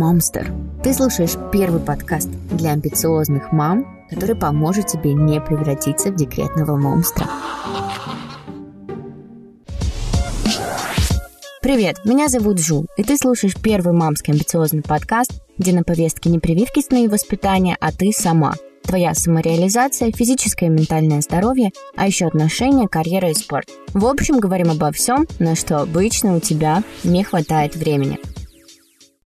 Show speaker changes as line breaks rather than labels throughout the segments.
Мамстер. Ты слушаешь первый подкаст для амбициозных мам, который поможет тебе не превратиться в декретного монстра. Привет, меня зовут Жу, и ты слушаешь первый мамский амбициозный подкаст, где на повестке не прививки сны и воспитания, а ты сама. Твоя самореализация, физическое и ментальное здоровье, а еще отношения, карьера и спорт. В общем, говорим обо всем, на что обычно у тебя не хватает времени.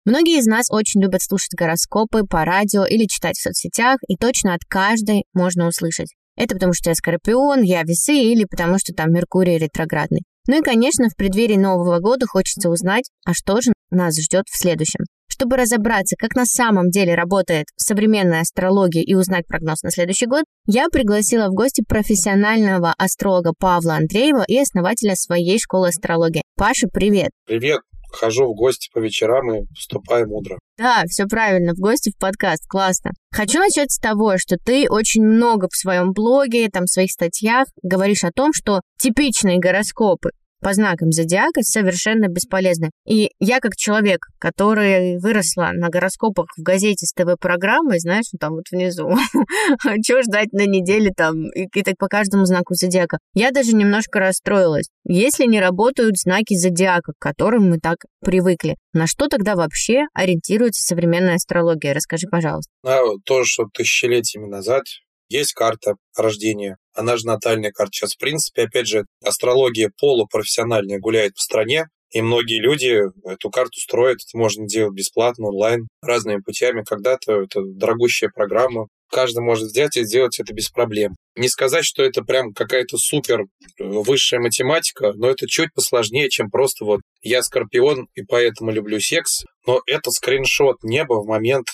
Многие из нас очень любят слушать гороскопы по радио или читать в соцсетях, и точно от каждой можно услышать. Это потому что я скорпион, я весы или потому что там Меркурий ретроградный. Ну и, конечно, в преддверии Нового года хочется узнать, а что же нас ждет в следующем. Чтобы разобраться, как на самом деле работает современная астрология и узнать прогноз на следующий год, я пригласила в гости профессионального астролога Павла Андреева и основателя своей школы астрологии. Паша, привет!
Привет! Хожу в гости по вечерам и поступаю мудро.
Да, все правильно, в гости в подкаст, классно. Хочу начать с того, что ты очень много в своем блоге, там, в своих статьях говоришь о том, что типичные гороскопы по знакам зодиака совершенно бесполезны. И я как человек, который выросла на гороскопах в газете с ТВ-программой, знаешь, ну, там вот внизу, что ждать на неделе там, и, и так по каждому знаку зодиака, я даже немножко расстроилась. Если не работают знаки зодиака, к которым мы так привыкли, на что тогда вообще ориентируется современная астрология? Расскажи, пожалуйста.
На то, что тысячелетиями назад есть карта рождения, она же натальная карта. Сейчас, в принципе, опять же, астрология полупрофессиональная гуляет по стране, и многие люди эту карту строят, это можно делать бесплатно, онлайн, разными путями. Когда-то это дорогущая программа, каждый может взять и сделать это без проблем. Не сказать, что это прям какая-то супер э, высшая математика, но это чуть посложнее, чем просто вот я скорпион и поэтому люблю секс, но это скриншот неба в момент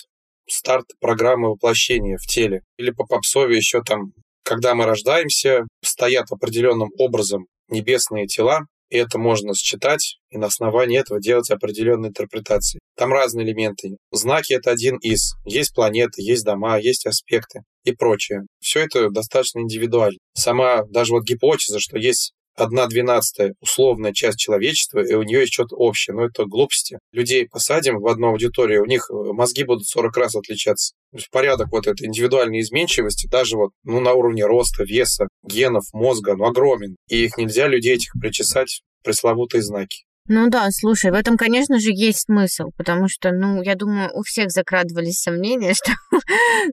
старт программы воплощения в теле. Или по попсове еще там, когда мы рождаемся, стоят определенным образом небесные тела, и это можно считать, и на основании этого делать определенные интерпретации. Там разные элементы. Знаки — это один из. Есть планеты, есть дома, есть аспекты и прочее. Все это достаточно индивидуально. Сама даже вот гипотеза, что есть одна двенадцатая условная часть человечества, и у нее есть что-то общее. Но это глупости. Людей посадим в одну аудиторию, у них э, мозги будут 40 раз отличаться. То есть порядок вот этой индивидуальной изменчивости, даже вот ну, на уровне роста, веса, генов, мозга, ну, огромен. И их нельзя людей этих причесать пресловутые знаки.
Ну да, слушай, в этом, конечно же, есть смысл, потому что, ну, я думаю, у всех закрадывались сомнения, что,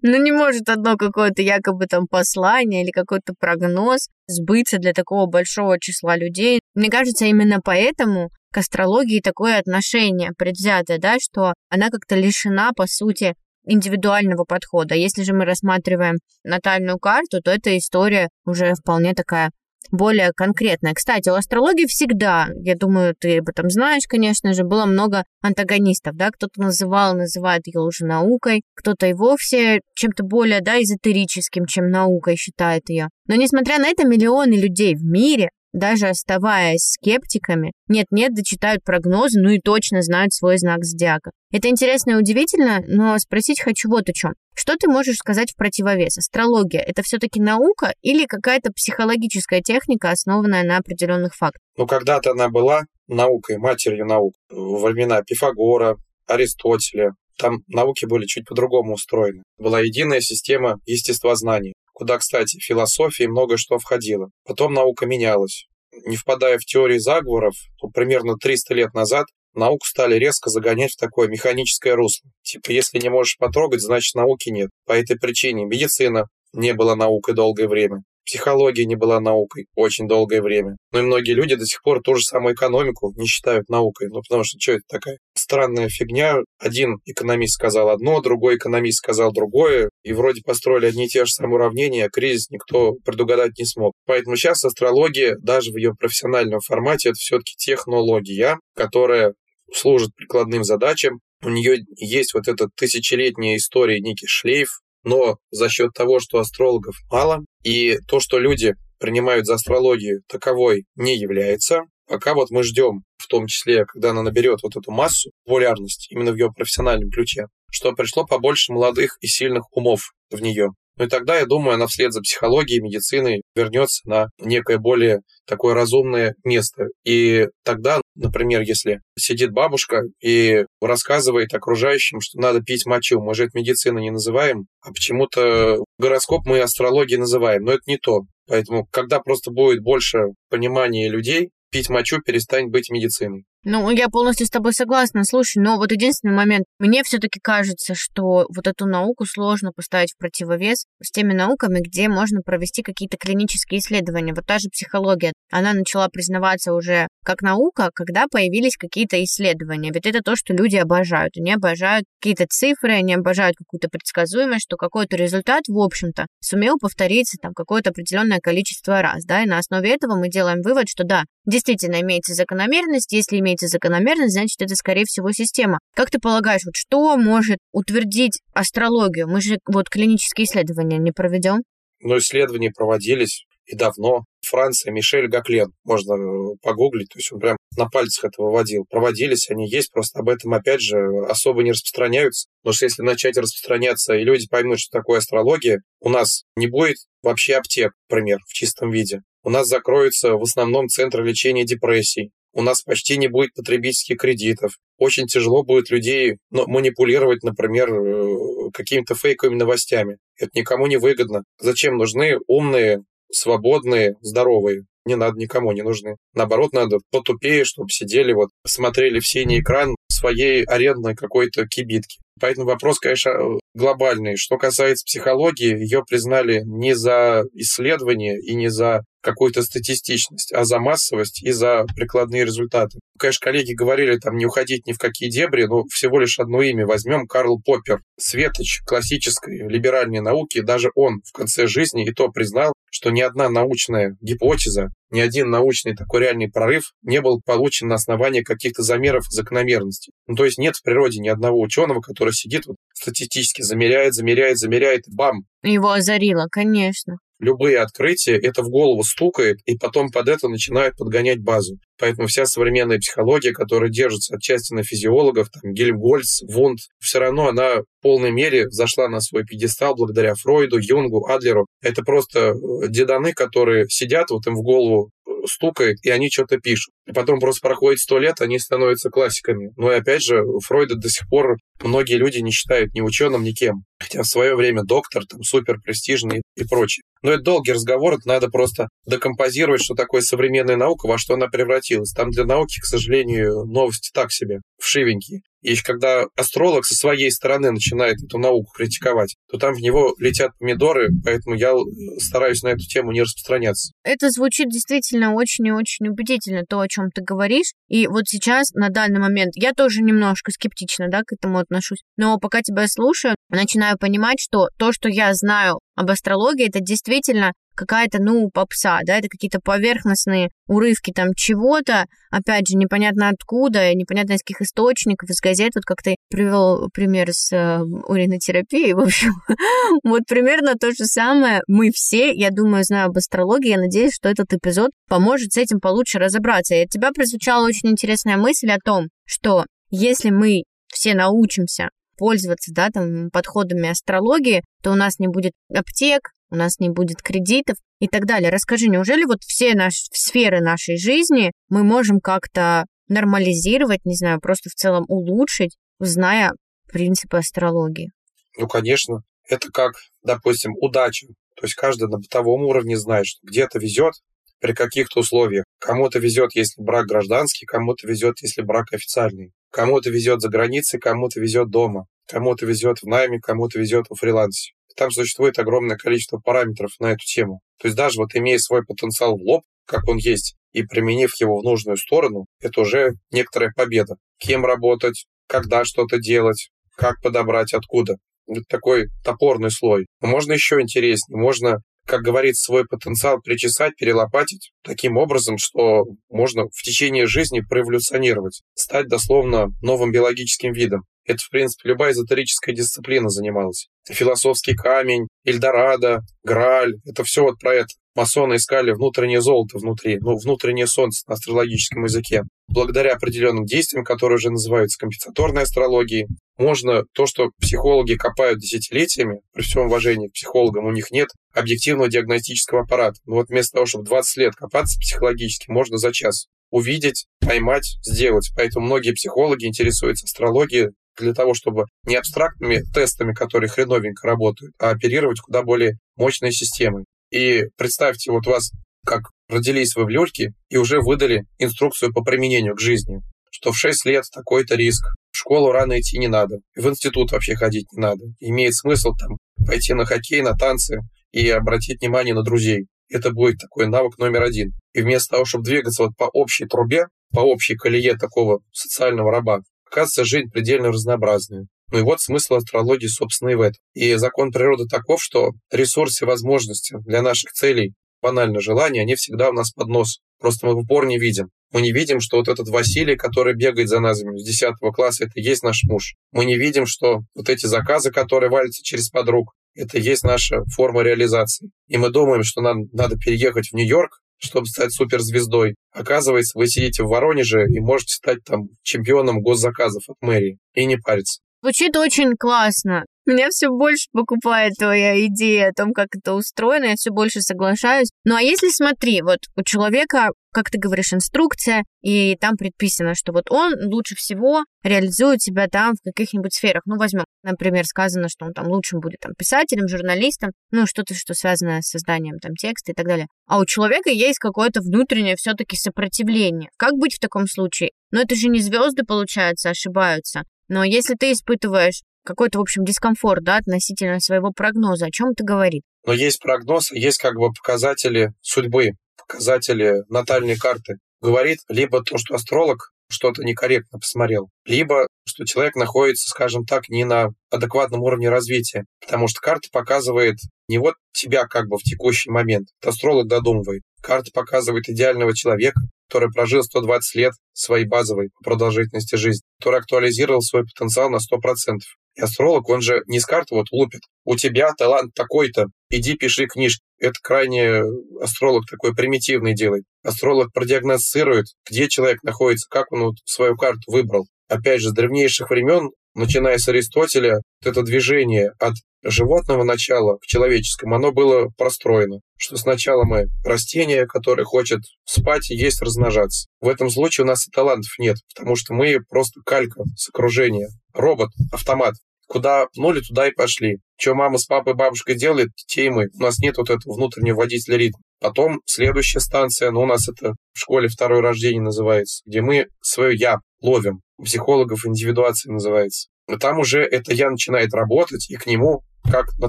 ну, не может одно какое-то якобы там послание или какой-то прогноз сбыться для такого большого числа людей. Мне кажется, именно поэтому к астрологии такое отношение предвзятое, да, что она как-то лишена, по сути, индивидуального подхода. Если же мы рассматриваем натальную карту, то эта история уже вполне такая более конкретная. Кстати, у астрологии всегда, я думаю, ты об этом знаешь, конечно же, было много антагонистов, да, кто-то называл, называет ее уже наукой, кто-то и вовсе чем-то более, да, эзотерическим, чем наукой считает ее. Но несмотря на это, миллионы людей в мире даже оставаясь скептиками, нет-нет, дочитают прогнозы, ну и точно знают свой знак зодиака. Это интересно и удивительно, но спросить хочу вот о чем. Что ты можешь сказать в противовес? Астрология – это все-таки наука или какая-то психологическая техника, основанная на определенных фактах?
Ну, когда-то она была наукой, матерью наук. Во времена Пифагора, Аристотеля. Там науки были чуть по-другому устроены. Была единая система естествознания куда, кстати, философии много что входило. Потом наука менялась. Не впадая в теории заговоров, то примерно 300 лет назад науку стали резко загонять в такое механическое русло. Типа, если не можешь потрогать, значит науки нет. По этой причине медицина не была наукой долгое время. Психология не была наукой очень долгое время. Но и многие люди до сих пор ту же самую экономику не считают наукой. Ну, потому что что это такая странная фигня? Один экономист сказал одно, другой экономист сказал другое, и вроде построили одни и те же самые уравнения, а кризис никто предугадать не смог. Поэтому сейчас астрология, даже в ее профессиональном формате, это все-таки технология, которая служит прикладным задачам. У нее есть вот эта тысячелетняя история, некий шлейф, но за счет того, что астрологов мало, и то, что люди принимают за астрологию, таковой не является, пока вот мы ждем, в том числе, когда она наберет вот эту массу, популярность, именно в ее профессиональном ключе, что пришло побольше молодых и сильных умов в нее. Ну и тогда, я думаю, она вслед за психологией, медициной вернется на некое более такое разумное место. И тогда, например, если сидит бабушка и рассказывает окружающим, что надо пить мочу, мы же это медицина не называем, а почему-то гороскоп мы астрологией называем, но это не то. Поэтому, когда просто будет больше понимания людей, пить мочу перестанет быть медициной.
Ну, я полностью с тобой согласна. Слушай, но вот единственный момент. Мне все-таки кажется, что вот эту науку сложно поставить в противовес с теми науками, где можно провести какие-то клинические исследования. Вот та же психология, она начала признаваться уже как наука, когда появились какие-то исследования. Ведь это то, что люди обожают. Они обожают какие-то цифры, они обожают какую-то предсказуемость, что какой-то результат, в общем-то, сумел повториться там какое-то определенное количество раз, да, и на основе этого мы делаем вывод, что да, действительно имеется закономерность, если имеется закономерность, значит, это, скорее всего, система. Как ты полагаешь, вот что может утвердить астрологию? Мы же вот клинические исследования не проведем.
Но исследования проводились и давно. Франция, Мишель Гаклен, можно э, погуглить, то есть он прям на пальцах это выводил. Проводились они есть, просто об этом, опять же, особо не распространяются. Потому что если начать распространяться, и люди поймут, что такое астрология, у нас не будет вообще аптек, например, в чистом виде. У нас закроются в основном центры лечения депрессий у нас почти не будет потребительских кредитов. Очень тяжело будет людей ну, манипулировать, например, э, какими-то фейковыми новостями. Это никому не выгодно. Зачем нужны умные, свободные, здоровые? Не надо, никому не нужны. Наоборот, надо потупее, чтобы сидели, вот, смотрели в синий экран своей арендной какой-то кибитки. Поэтому вопрос, конечно, глобальный. Что касается психологии, ее признали не за исследование и не за какую-то статистичность, а за массовость и за прикладные результаты. Конечно, коллеги говорили там не уходить ни в какие дебри, но всего лишь одно имя возьмем. Карл Поппер, светоч классической либеральной науки, даже он в конце жизни и то признал, что ни одна научная гипотеза, ни один научный такой реальный прорыв не был получен на основании каких-то замеров закономерностей. Ну, то есть нет в природе ни одного ученого, который сидит вот, статистически замеряет, замеряет, замеряет, бам!
Его озарило, конечно
любые открытия, это в голову стукает, и потом под это начинают подгонять базу. Поэтому вся современная психология, которая держится отчасти на физиологов, там, Гельмгольц, Вунд, все равно она в полной мере зашла на свой пьедестал благодаря Фройду, Юнгу, Адлеру. Это просто э, деданы, которые сидят, вот им в голову стукает, и они что-то пишут. И потом просто проходит сто лет, они становятся классиками. Но и опять же, Фройда до сих пор многие люди не считают ни ученым, ни кем. Хотя в свое время доктор, там, супер престижный и прочее. Но это долгий разговор, это надо просто декомпозировать, что такое современная наука, во что она превратилась. Там для науки, к сожалению, новости так себе, вшивенькие. И когда астролог со своей стороны начинает эту науку критиковать, то там в него летят помидоры, поэтому я стараюсь на эту тему не распространяться.
Это звучит действительно очень и очень убедительно, то, о чем ты говоришь. И вот сейчас, на данный момент, я тоже немножко скептично да, к этому отношусь. Но пока тебя слушаю, начинаю понимать, что то, что я знаю об астрологии, это действительно какая-то, ну, попса, да, это какие-то поверхностные урывки там чего-то, опять же, непонятно откуда, непонятно из каких источников, из газет, вот как ты привел пример с э, уринотерапией, в общем, вот примерно то же самое мы все, я думаю, знаю об астрологии, я надеюсь, что этот эпизод поможет с этим получше разобраться. И от тебя прозвучала очень интересная мысль о том, что если мы все научимся пользоваться, да, там, подходами астрологии, то у нас не будет аптек, у нас не будет кредитов и так далее. Расскажи, неужели вот все наши сферы нашей жизни мы можем как-то нормализировать, не знаю, просто в целом улучшить, зная принципы астрологии?
Ну, конечно. Это как, допустим, удача. То есть каждый на бытовом уровне знает, что где-то везет при каких-то условиях. Кому-то везет, если брак гражданский, кому-то везет, если брак официальный. Кому-то везет за границей, кому-то везет дома. Кому-то везет в найме, кому-то везет во фрилансе там существует огромное количество параметров на эту тему. То есть даже вот имея свой потенциал в лоб, как он есть, и применив его в нужную сторону, это уже некоторая победа. Кем работать, когда что-то делать, как подобрать, откуда. Это такой топорный слой. Но можно еще интереснее. Можно, как говорится, свой потенциал причесать, перелопатить таким образом, что можно в течение жизни проэволюционировать, стать дословно новым биологическим видом. Это, в принципе, любая эзотерическая дисциплина занималась. Философский камень, Эльдорадо, Грааль — это все вот про это. Масоны искали внутреннее золото внутри, ну, внутреннее солнце на астрологическом языке. Благодаря определенным действиям, которые уже называются компенсаторной астрологией, можно то, что психологи копают десятилетиями, при всем уважении к психологам, у них нет объективного диагностического аппарата. Но вот вместо того, чтобы 20 лет копаться психологически, можно за час увидеть, поймать, сделать. Поэтому многие психологи интересуются астрологией для того, чтобы не абстрактными тестами, которые хреновенько работают, а оперировать куда более мощной системой. И представьте, вот вас как родились вы в люльке и уже выдали инструкцию по применению к жизни, что в 6 лет такой-то риск, в школу рано идти не надо, в институт вообще ходить не надо. Имеет смысл там пойти на хоккей, на танцы и обратить внимание на друзей. Это будет такой навык номер один. И вместо того, чтобы двигаться вот по общей трубе, по общей колее такого социального раба, оказывается, жизнь предельно разнообразная. Ну и вот смысл астрологии, собственно, и в этом. И закон природы таков, что ресурсы возможности для наших целей, банально желания, они всегда у нас под нос. Просто мы в упор не видим. Мы не видим, что вот этот Василий, который бегает за нас с 10 класса, это и есть наш муж. Мы не видим, что вот эти заказы, которые валятся через подруг, это и есть наша форма реализации. И мы думаем, что нам надо переехать в Нью-Йорк, чтобы стать суперзвездой. Оказывается, вы сидите в Воронеже и можете стать там чемпионом госзаказов от мэрии и не париться.
Звучит очень классно. Меня все больше покупает твоя идея о том, как это устроено, я все больше соглашаюсь. Ну а если смотри, вот у человека, как ты говоришь, инструкция, и там предписано, что вот он лучше всего реализует себя там в каких-нибудь сферах. Ну, возьмем, например, сказано, что он там лучшим будет там писателем, журналистом, ну, что-то, что связано с созданием там текста и так далее. А у человека есть какое-то внутреннее все-таки сопротивление. Как быть в таком случае? Но это же не звезды, получается, ошибаются. Но если ты испытываешь какой-то, в общем, дискомфорт, да, относительно своего прогноза, о чем это говорит?
Но есть прогноз, есть как бы показатели судьбы, показатели натальной карты. Говорит либо то, что астролог что-то некорректно посмотрел, либо что человек находится, скажем так, не на адекватном уровне развития, потому что карта показывает не вот тебя как бы в текущий момент, астролог додумывает. Карта показывает идеального человека, который прожил 120 лет своей базовой продолжительности жизни, который актуализировал свой потенциал на 100%. И астролог, он же не с карты вот лупит. У тебя талант такой-то, иди пиши книжки. Это крайне астролог такой примитивный делает. Астролог продиагностирует, где человек находится, как он вот свою карту выбрал. Опять же, с древнейших времен, начиная с Аристотеля, это движение от животного начала к человеческому, оно было простроено. Что сначала мы растение, которое хочет спать, есть, размножаться. В этом случае у нас и талантов нет, потому что мы просто калька с окружения. Робот, автомат. Куда пнули, туда и пошли. Что мама с папой, бабушкой делает, те и мы. У нас нет вот этого внутреннего водителя ритма. Потом следующая станция, ну, у нас это в школе второе рождение называется, где мы свое «я» ловим. У психологов индивидуация называется. И там уже это «я» начинает работать, и к нему, как на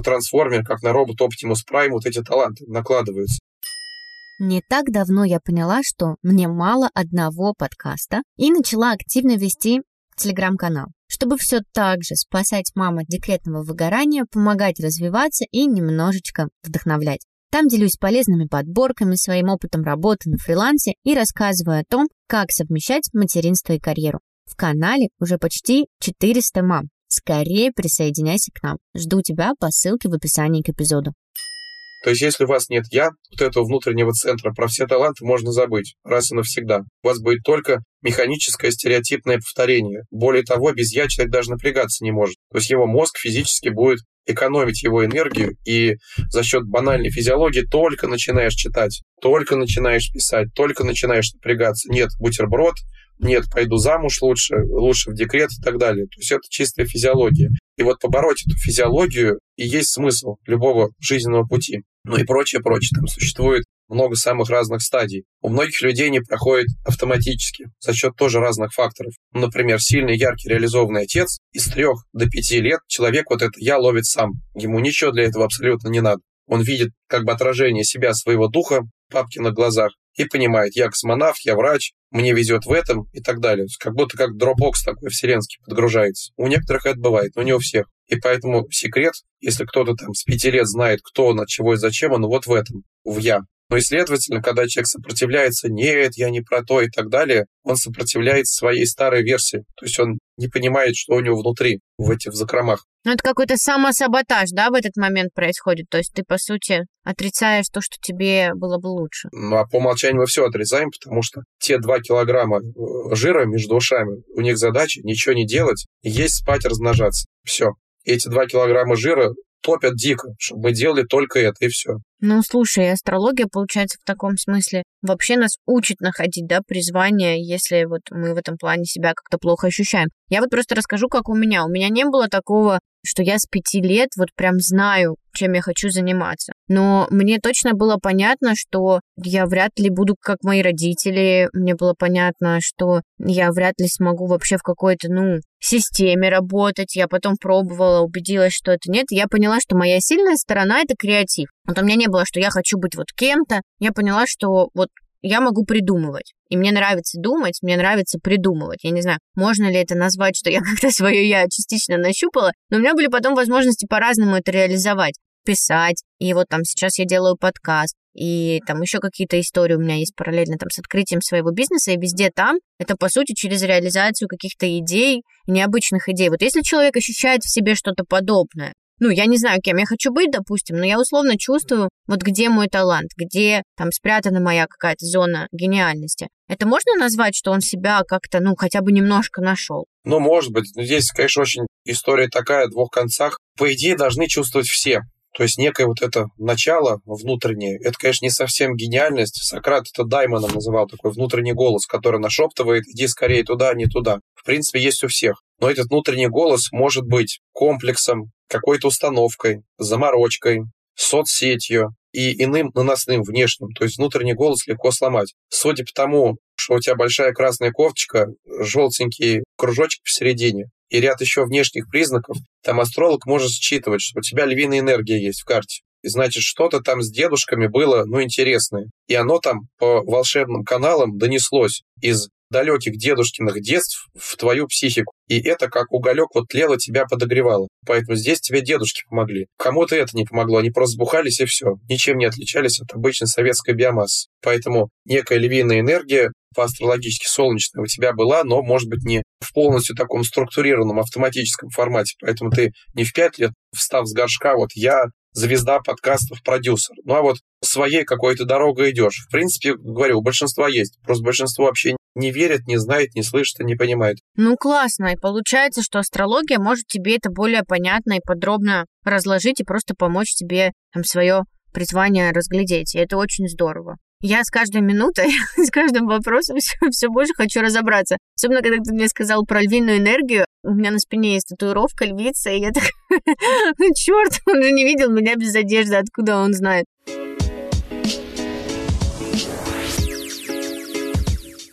трансформер, как на робот Optimus Prime, вот эти таланты накладываются.
Не так давно я поняла, что мне мало одного подкаста и начала активно вести телеграм-канал, чтобы все так же спасать маму от декретного выгорания, помогать развиваться и немножечко вдохновлять. Там делюсь полезными подборками, своим опытом работы на фрилансе и рассказываю о том, как совмещать материнство и карьеру. В канале уже почти 400 мам. Скорее присоединяйся к нам. Жду тебя по ссылке в описании к эпизоду.
То есть, если у вас нет «я», вот этого внутреннего центра, про все таланты можно забыть раз и навсегда. У вас будет только механическое стереотипное повторение. Более того, без «я» человек даже напрягаться не может. То есть его мозг физически будет экономить его энергию, и за счет банальной физиологии только начинаешь читать, только начинаешь писать, только начинаешь напрягаться. Нет, бутерброд, нет, пойду замуж лучше, лучше в декрет и так далее. То есть это чистая физиология. И вот побороть эту физиологию и есть смысл любого жизненного пути. Ну и прочее, прочее. Там существует много самых разных стадий. У многих людей не проходит автоматически за счет тоже разных факторов. Например, сильный, яркий, реализованный отец из трех до пяти лет человек вот это «я» ловит сам. Ему ничего для этого абсолютно не надо. Он видит как бы отражение себя, своего духа, папки на глазах, и понимает, я космонавт, я врач, мне везет в этом и так далее. Как будто как Dropbox такой вселенский подгружается. У некоторых это бывает, но не у всех. И поэтому секрет, если кто-то там с пяти лет знает, кто он, от чего и зачем, он вот в этом, в «я». Но и, следовательно, когда человек сопротивляется, нет, я не про то и так далее, он сопротивляется своей старой версии. То есть он не понимает, что у него внутри, в этих закромах.
Ну, это какой-то самосаботаж, да, в этот момент происходит? То есть ты, по сути, отрицаешь то, что тебе было бы лучше?
Ну, а по умолчанию мы все отрицаем, потому что те два килограмма э, жира между ушами, у них задача ничего не делать, есть, спать, размножаться. Все. Эти два килограмма жира топят дико, чтобы мы делали только это, и все.
Ну, слушай, астрология, получается, в таком смысле вообще нас учит находить, да, призвание, если вот мы в этом плане себя как-то плохо ощущаем. Я вот просто расскажу, как у меня. У меня не было такого, что я с пяти лет вот прям знаю, чем я хочу заниматься. Но мне точно было понятно, что я вряд ли буду как мои родители. Мне было понятно, что я вряд ли смогу вообще в какой-то, ну, системе работать. Я потом пробовала, убедилась, что это нет. Я поняла, что моя сильная сторона — это креатив. Вот у меня не было, что я хочу быть вот кем-то. Я поняла, что вот я могу придумывать. И мне нравится думать, мне нравится придумывать. Я не знаю, можно ли это назвать, что я как-то свое я частично нащупала, но у меня были потом возможности по-разному это реализовать. Писать, и вот там сейчас я делаю подкаст, и там еще какие-то истории у меня есть параллельно там с открытием своего бизнеса, и везде там это, по сути, через реализацию каких-то идей, необычных идей. Вот если человек ощущает в себе что-то подобное, ну, я не знаю, кем я хочу быть, допустим, но я условно чувствую, вот где мой талант, где там спрятана моя какая-то зона гениальности. Это можно назвать, что он себя как-то, ну, хотя бы немножко нашел?
Ну, может быть. Но здесь, конечно, очень история такая, двух концах. По идее, должны чувствовать все. То есть некое вот это начало внутреннее, это, конечно, не совсем гениальность. Сократ это даймоном называл, такой внутренний голос, который нашептывает, иди скорее туда, не туда. В принципе, есть у всех. Но этот внутренний голос может быть комплексом, какой-то установкой, заморочкой, соцсетью и иным наносным внешним. То есть внутренний голос легко сломать. Судя по тому, что у тебя большая красная кофточка, желтенький кружочек посередине и ряд еще внешних признаков, там астролог может считывать, что у тебя львиная энергия есть в карте. И значит, что-то там с дедушками было, ну, интересное. И оно там по волшебным каналам донеслось из далеких дедушкиных детств в твою психику. И это как уголек вот тлело, тебя подогревало. Поэтому здесь тебе дедушки помогли. Кому-то это не помогло, они просто сбухались и все. Ничем не отличались от обычной советской биомассы. Поэтому некая львиная энергия по астрологически солнечная у тебя была, но, может быть, не в полностью таком структурированном автоматическом формате. Поэтому ты не в пять лет, встав с горшка, вот я звезда подкастов, продюсер. Ну а вот своей какой-то дорогой идешь. В принципе, говорю, у большинства есть. Просто большинство вообще не верит, не знает, не слышит и не понимает.
Ну, классно. И получается, что астрология может тебе это более понятно и подробно разложить и просто помочь тебе там свое призвание разглядеть. И это очень здорово. Я с каждой минутой, с каждым вопросом все, все больше хочу разобраться. Особенно, когда ты мне сказал про львиную энергию. У меня на спине есть татуировка львица, и я так, ну черт, он же не видел меня без одежды, откуда он знает.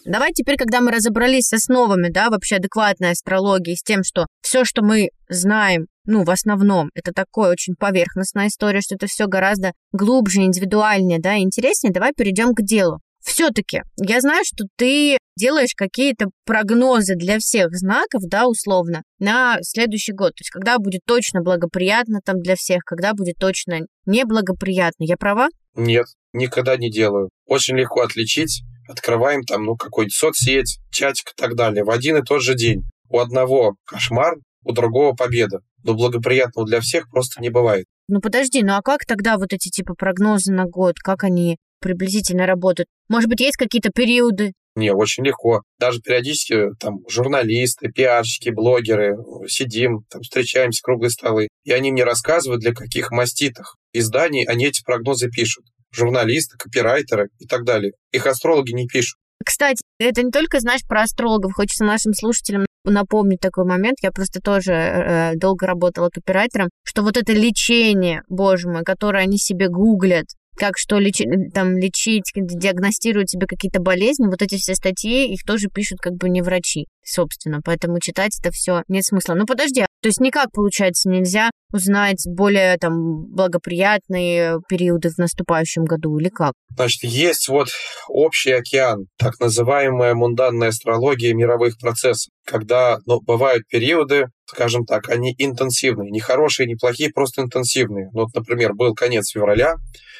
Давай теперь, когда мы разобрались с основами, да, вообще адекватной астрологии, с тем, что все, что мы знаем, ну, в основном, это такое очень поверхностная история, что это все гораздо глубже, индивидуальнее, да, интереснее, давай перейдем к делу. Все-таки я знаю, что ты делаешь какие-то прогнозы для всех знаков, да, условно, на следующий год. То есть, когда будет точно благоприятно там для всех, когда будет точно неблагоприятно. Я права?
Нет, никогда не делаю. Очень легко отличить открываем там, ну, какую-нибудь соцсеть, чатик и так далее. В один и тот же день. У одного кошмар, у другого победа. Но благоприятного для всех просто не бывает.
Ну подожди, ну а как тогда вот эти типа прогнозы на год, как они приблизительно работают? Может быть, есть какие-то периоды?
Не, очень легко. Даже периодически там журналисты, пиарщики, блогеры, сидим, там встречаемся, круглые столы, и они мне рассказывают, для каких маститых изданий они эти прогнозы пишут журналисты, копирайтеры и так далее. Их астрологи не пишут.
Кстати, это не только, знаешь, про астрологов. Хочется нашим слушателям напомнить такой момент. Я просто тоже э, долго работала копирайтером, что вот это лечение, боже мой, которое они себе гуглят, как что лечить, там, лечить, диагностируют себе какие-то болезни, вот эти все статьи, их тоже пишут как бы не врачи, собственно. Поэтому читать это все нет смысла. Ну подожди, То есть никак, получается, нельзя узнать более там благоприятные периоды в наступающем году или как?
Значит, есть вот общий океан, так называемая мунданная астрология мировых процессов, когда ну, бывают периоды, скажем так, они интенсивные, не хорошие, не плохие, просто интенсивные. Ну, вот, например, был конец февраля,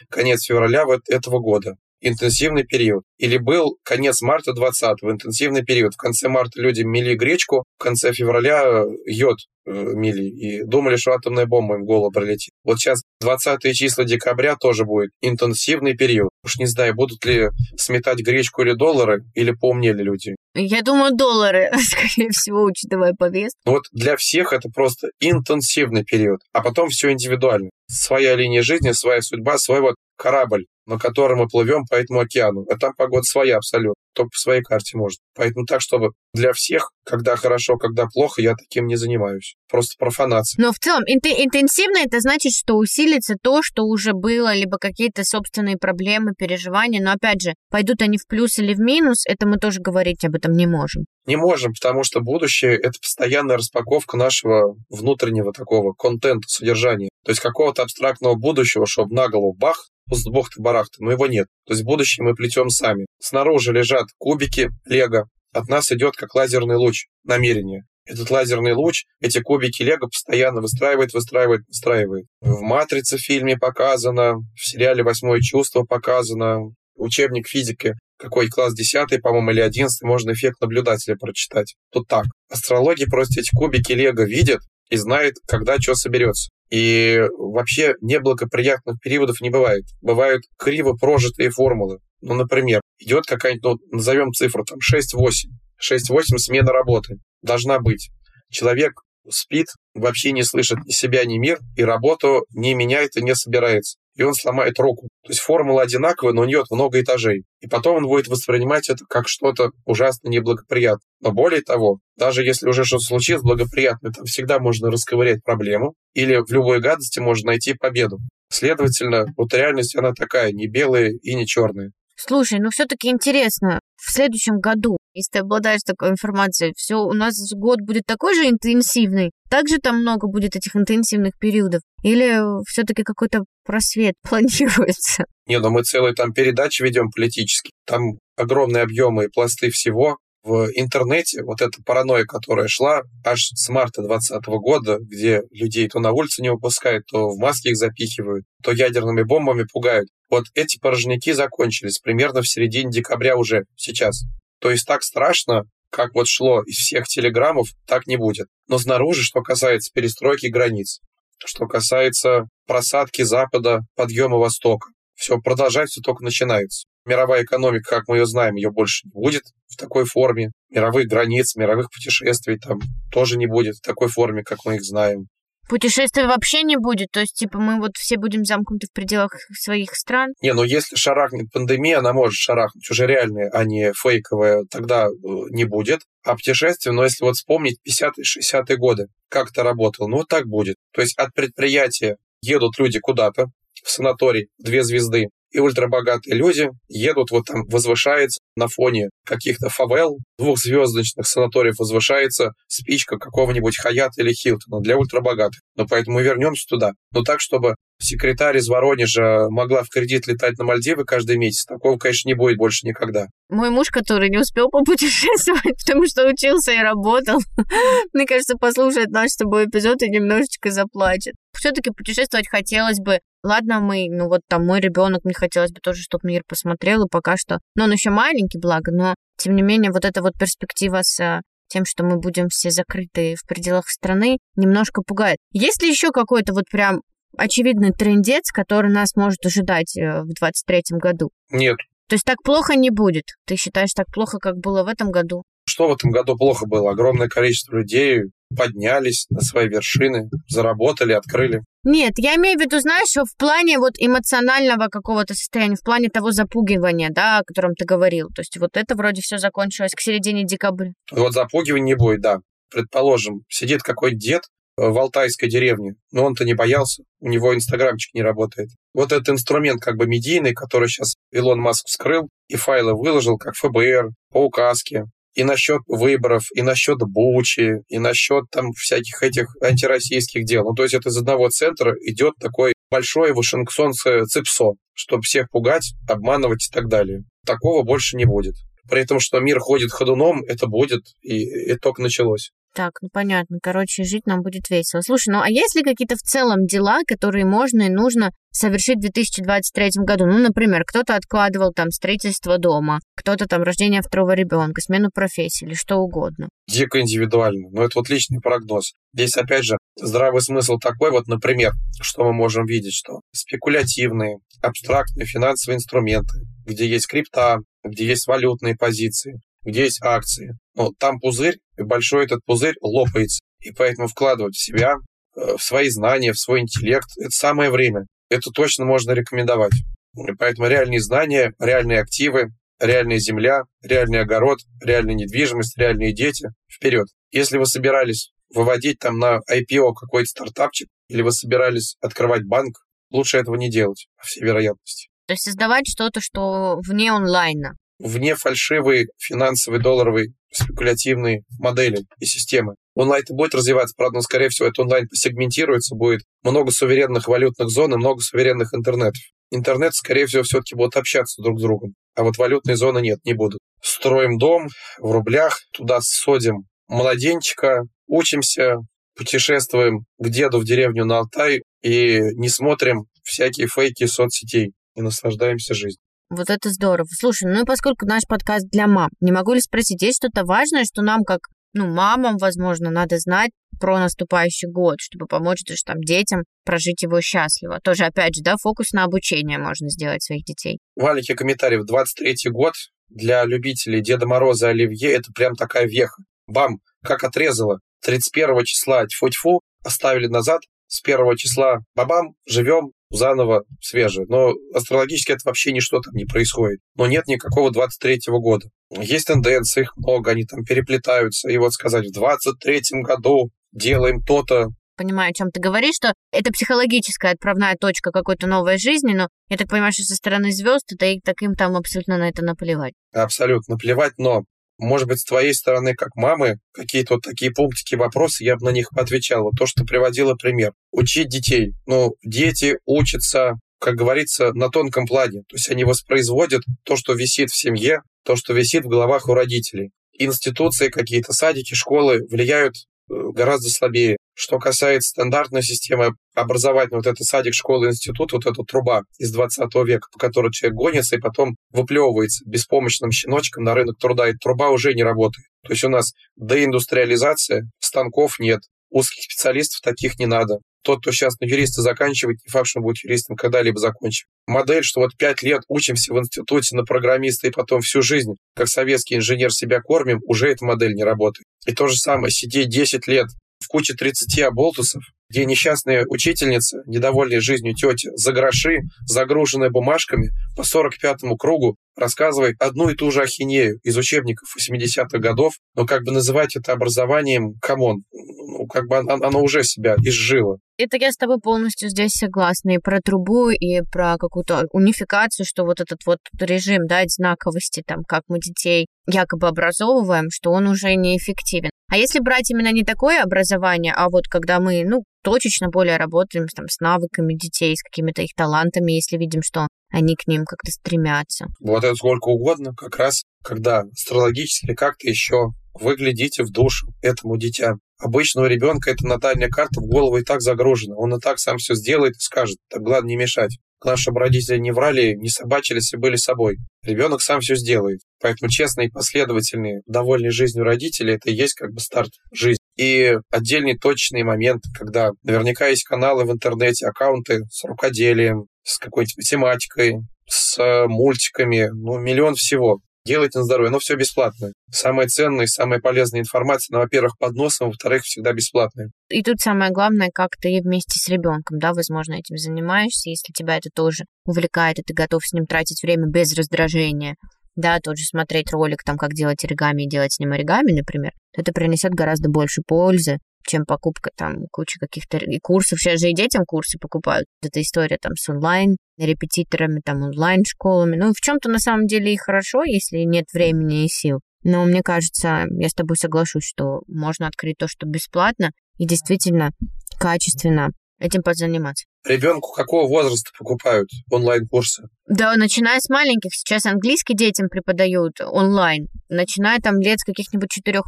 конец февраля вот этого года интенсивный период. Или был конец марта 20-го, интенсивный период. В конце марта люди мели гречку, в конце февраля йод э, мили и думали, что атомная бомба им в голову пролетит. Вот сейчас 20 числа декабря тоже будет интенсивный период. Уж не знаю, будут ли сметать гречку или доллары, или поумнели люди.
Я думаю, доллары, скорее всего, учитывая повестку.
Вот для всех это просто интенсивный период, а потом все индивидуально. Своя линия жизни, своя судьба, свой вот корабль на котором мы плывем по этому океану. А там погода своя абсолютно, только по своей карте может. Поэтому так, чтобы для всех, когда хорошо, когда плохо, я таким не занимаюсь. Просто профанация.
Но в целом интенсивно это значит, что усилится то, что уже было, либо какие-то собственные проблемы, переживания. Но опять же, пойдут они в плюс или в минус, это мы тоже говорить об этом не можем.
Не можем, потому что будущее — это постоянная распаковка нашего внутреннего такого контента, содержания. То есть какого-то абстрактного будущего, чтобы на голову бах, бог-то барахта, но его нет. То есть будущее мы плетем сами. Снаружи лежат кубики лего, от нас идет как лазерный луч намерение. Этот лазерный луч, эти кубики лего постоянно выстраивает, выстраивает, выстраивает. В «Матрице» фильме показано, в сериале «Восьмое чувство» показано, учебник физики какой класс 10, по-моему, или 11, можно эффект наблюдателя прочитать. Тут так. Астрология просто эти кубики Лего видит и знает, когда что соберется. И вообще неблагоприятных периодов не бывает. Бывают криво прожитые формулы. Ну, например, идет какая-нибудь, ну, назовем цифру там 6-8. 6-8 смена работы должна быть. Человек спит, вообще не слышит ни себя, ни мир, и работу не меняет и не собирается и он сломает руку. То есть формула одинаковая, но у нее много этажей. И потом он будет воспринимать это как что-то ужасно неблагоприятное. Но более того, даже если уже что-то случилось благоприятное, там всегда можно расковырять проблему, или в любой гадости можно найти победу. Следовательно, вот реальность, она такая, не белая и не черная.
Слушай, ну все-таки интересно, в следующем году, если ты обладаешь такой информацией, все у нас год будет такой же интенсивный, также там много будет этих интенсивных периодов, или все-таки какой-то просвет планируется?
Не, ну мы целые там передачи ведем политические, там огромные объемы и пласты всего, в интернете вот эта паранойя, которая шла аж с марта 2020 года, где людей то на улице не выпускают, то в маски их запихивают, то ядерными бомбами пугают. Вот эти порожники закончились примерно в середине декабря уже сейчас. То есть так страшно, как вот шло из всех телеграммов, так не будет. Но снаружи, что касается перестройки границ, что касается просадки Запада, подъема Востока, все продолжается, только начинается. Мировая экономика, как мы ее знаем, ее больше не будет в такой форме. Мировых границ, мировых путешествий там тоже не будет в такой форме, как мы их знаем.
Путешествий вообще не будет? То есть, типа, мы вот все будем замкнуты в пределах своих стран?
Не, ну если шарахнет пандемия, она может шарахнуть уже реальная, а не фейковая, тогда э, не будет. А путешествие, но если вот вспомнить 50-60-е годы, как это работало, ну вот так будет. То есть от предприятия едут люди куда-то, в санаторий, две звезды, и ультрабогатые люди едут, вот там возвышается на фоне каких-то фавел, двухзвездочных санаториев возвышается спичка какого-нибудь Хаята или Хилтона для ультрабогатых. Но поэтому мы вернемся туда. Но так, чтобы секретарь из Воронежа могла в кредит летать на Мальдивы каждый месяц. Такого, конечно, не будет больше никогда.
Мой муж, который не успел попутешествовать, потому что учился и работал, мне кажется, послушает наш с тобой эпизод и немножечко заплачет. Все-таки путешествовать хотелось бы Ладно, мы, ну вот там мой ребенок, мне хотелось бы тоже, чтобы мир посмотрел, и пока что, ну он еще маленький, благо, но тем не менее вот эта вот перспектива с э, тем, что мы будем все закрыты в пределах страны, немножко пугает. Есть ли еще какой-то вот прям очевидный трендец, который нас может ожидать э, в 2023 году?
Нет.
То есть так плохо не будет? Ты считаешь так плохо, как было в этом году?
Что в этом году плохо было? Огромное количество людей поднялись на свои вершины, заработали, открыли.
Нет, я имею в виду, знаешь, в плане вот эмоционального какого-то состояния, в плане того запугивания, да, о котором ты говорил. То есть вот это вроде все закончилось к середине декабря.
Вот запугивания не будет, да. Предположим, сидит какой-то дед в алтайской деревне, но он-то не боялся, у него инстаграмчик не работает. Вот этот инструмент как бы медийный, который сейчас Илон Маск вскрыл и файлы выложил, как ФБР, по указке, и насчет выборов, и насчет Бучи, и насчет там всяких этих антироссийских дел. Ну, то есть это из одного центра идет такой большое вашингтонское цепсо, чтобы всех пугать, обманывать и так далее. Такого больше не будет. При этом, что мир ходит ходуном, это будет, и это только началось.
Так, ну понятно. Короче, жить нам будет весело. Слушай, ну а есть ли какие-то в целом дела, которые можно и нужно совершить в 2023 году? Ну, например, кто-то откладывал там строительство дома, кто-то там рождение второго ребенка, смену профессии или что угодно.
Дико индивидуально. Но это вот личный прогноз. Здесь, опять же, здравый смысл такой, вот, например, что мы можем видеть, что спекулятивные, абстрактные финансовые инструменты, где есть крипта, где есть валютные позиции, где есть акции. Ну, там пузырь, и большой этот пузырь лопается. И поэтому вкладывать в себя, э, в свои знания, в свой интеллект, это самое время. Это точно можно рекомендовать. И поэтому реальные знания, реальные активы, реальная земля, реальный огород, реальная недвижимость, реальные дети – вперед. Если вы собирались выводить там на IPO какой-то стартапчик, или вы собирались открывать банк, лучше этого не делать, по всей вероятности.
То есть создавать что-то, что вне онлайна
вне фальшивой финансовой долларовой спекулятивной модели и системы. Онлайн будет развиваться, правда, но, скорее всего, это онлайн посегментируется, будет много суверенных валютных зон и много суверенных интернетов. Интернет, скорее всего, все-таки будут общаться друг с другом, а вот валютные зоны нет, не будут. Строим дом в рублях, туда содим младенчика, учимся, путешествуем к деду в деревню на Алтай и не смотрим всякие фейки соцсетей и наслаждаемся жизнью.
Вот это здорово. Слушай, ну и поскольку наш подкаст для мам, не могу ли спросить, есть что-то важное, что нам как, ну, мамам, возможно, надо знать про наступающий год, чтобы помочь даже там детям прожить его счастливо. Тоже, опять же, да, фокус на обучение можно сделать своих детей.
Маленький комментарий. В 23-й год для любителей Деда Мороза Оливье это прям такая веха. Бам, как отрезало. 31 числа тьфу-тьфу, оставили назад, с первого числа бабам, живем, заново свежее. Но астрологически это вообще ничто там не происходит. Но нет никакого 23-го года. Есть тенденции, их много, они там переплетаются. И вот сказать, в 23-м году делаем то-то,
понимаю, о чем ты говоришь, что это психологическая отправная точка какой-то новой жизни, но я так понимаю, что со стороны звезд это и так им там абсолютно на это наплевать.
Абсолютно наплевать, но может быть, с твоей стороны, как мамы, какие-то вот такие пунктики, вопросы, я бы на них отвечал. Вот то, что приводила пример. Учить детей. Ну, дети учатся, как говорится, на тонком плане. То есть они воспроизводят то, что висит в семье, то, что висит в головах у родителей. Институции какие-то, садики, школы влияют э, гораздо слабее. Что касается стандартной системы образовательной, вот это садик, школа, институт, вот эта труба из 20 века, по которой человек гонится и потом выплевывается беспомощным щеночком на рынок труда, и труба уже не работает. То есть у нас деиндустриализация, станков нет, узких специалистов таких не надо. Тот, кто сейчас на юриста заканчивает, не факт, что он будет юристом когда-либо закончив. Модель, что вот пять лет учимся в институте на программиста и потом всю жизнь, как советский инженер, себя кормим, уже эта модель не работает. И то же самое, сидеть 10 лет в куче 30 оболтусов, где несчастная учительница, недовольная жизнью тетя, за гроши, загруженная бумажками, по 45-му кругу рассказывает одну и ту же ахинею из учебников 80-х годов, но как бы называть это образованием, come on, ну, как бы оно, оно уже себя изжило.
Это я с тобой полностью здесь согласна. И про трубу, и про какую-то унификацию, что вот этот вот режим, да, одинаковости, там, как мы детей якобы образовываем, что он уже неэффективен. А если брать именно не такое образование, а вот когда мы, ну, точечно более работаем там, с навыками детей, с какими-то их талантами, если видим, что они к ним как-то стремятся.
Вот это сколько угодно, как раз когда астрологически как-то еще вы глядите в душу этому дитя. Обычного ребенка эта натальная карта в голову и так загружена. Он и так сам все сделает и скажет. Так главное не мешать. Главное, чтобы родители не врали, не собачились и были собой. Ребенок сам все сделает. Поэтому честные, последовательные, довольные жизнью родители – это и есть как бы старт жизни. И отдельные точные моменты, когда наверняка есть каналы в интернете, аккаунты с рукоделием, с какой-нибудь математикой, с мультиками, ну, миллион всего делайте на здоровье. Но все бесплатно. Самая ценная и самая полезная информация, ну, во-первых, под носом, во-вторых, всегда бесплатная.
И тут самое главное, как ты вместе с ребенком, да, возможно, этим занимаешься, если тебя это тоже увлекает, и ты готов с ним тратить время без раздражения, да, тот же смотреть ролик, там, как делать оригами и делать с ним оригами, например, это принесет гораздо больше пользы, чем покупка там кучи каких-то и курсов. Сейчас же и детям курсы покупают. Это история там с онлайн репетиторами, там онлайн-школами. Ну, в чем-то на самом деле и хорошо, если нет времени и сил. Но мне кажется, я с тобой соглашусь, что можно открыть то, что бесплатно, и действительно качественно этим позаниматься.
Ребенку какого возраста покупают онлайн-курсы?
Да, начиная с маленьких. Сейчас английский детям преподают онлайн, начиная там лет с каких-нибудь 4-5.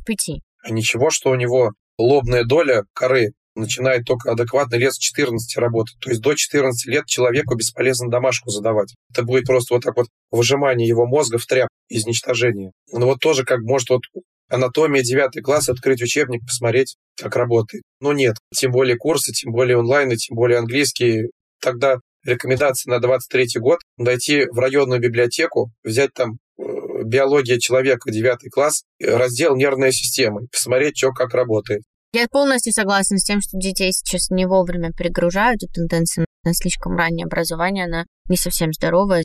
А ничего, что у него лобная доля коры начинает только адекватно лет с 14 работать. То есть до 14 лет человеку бесполезно домашку задавать. Это будет просто вот так вот выжимание его мозга в тряп, изничтожение. Но вот тоже как может вот анатомия 9 класс, открыть учебник, посмотреть, как работает. Но нет, тем более курсы, тем более онлайн, и тем более английский. Тогда рекомендации на 23 год дойти в районную библиотеку, взять там биология человека 9 класс, раздел нервная система, посмотреть, что как работает.
Я полностью согласна с тем, что детей сейчас не вовремя перегружают, и тенденция на слишком раннее образование, она не совсем здоровая.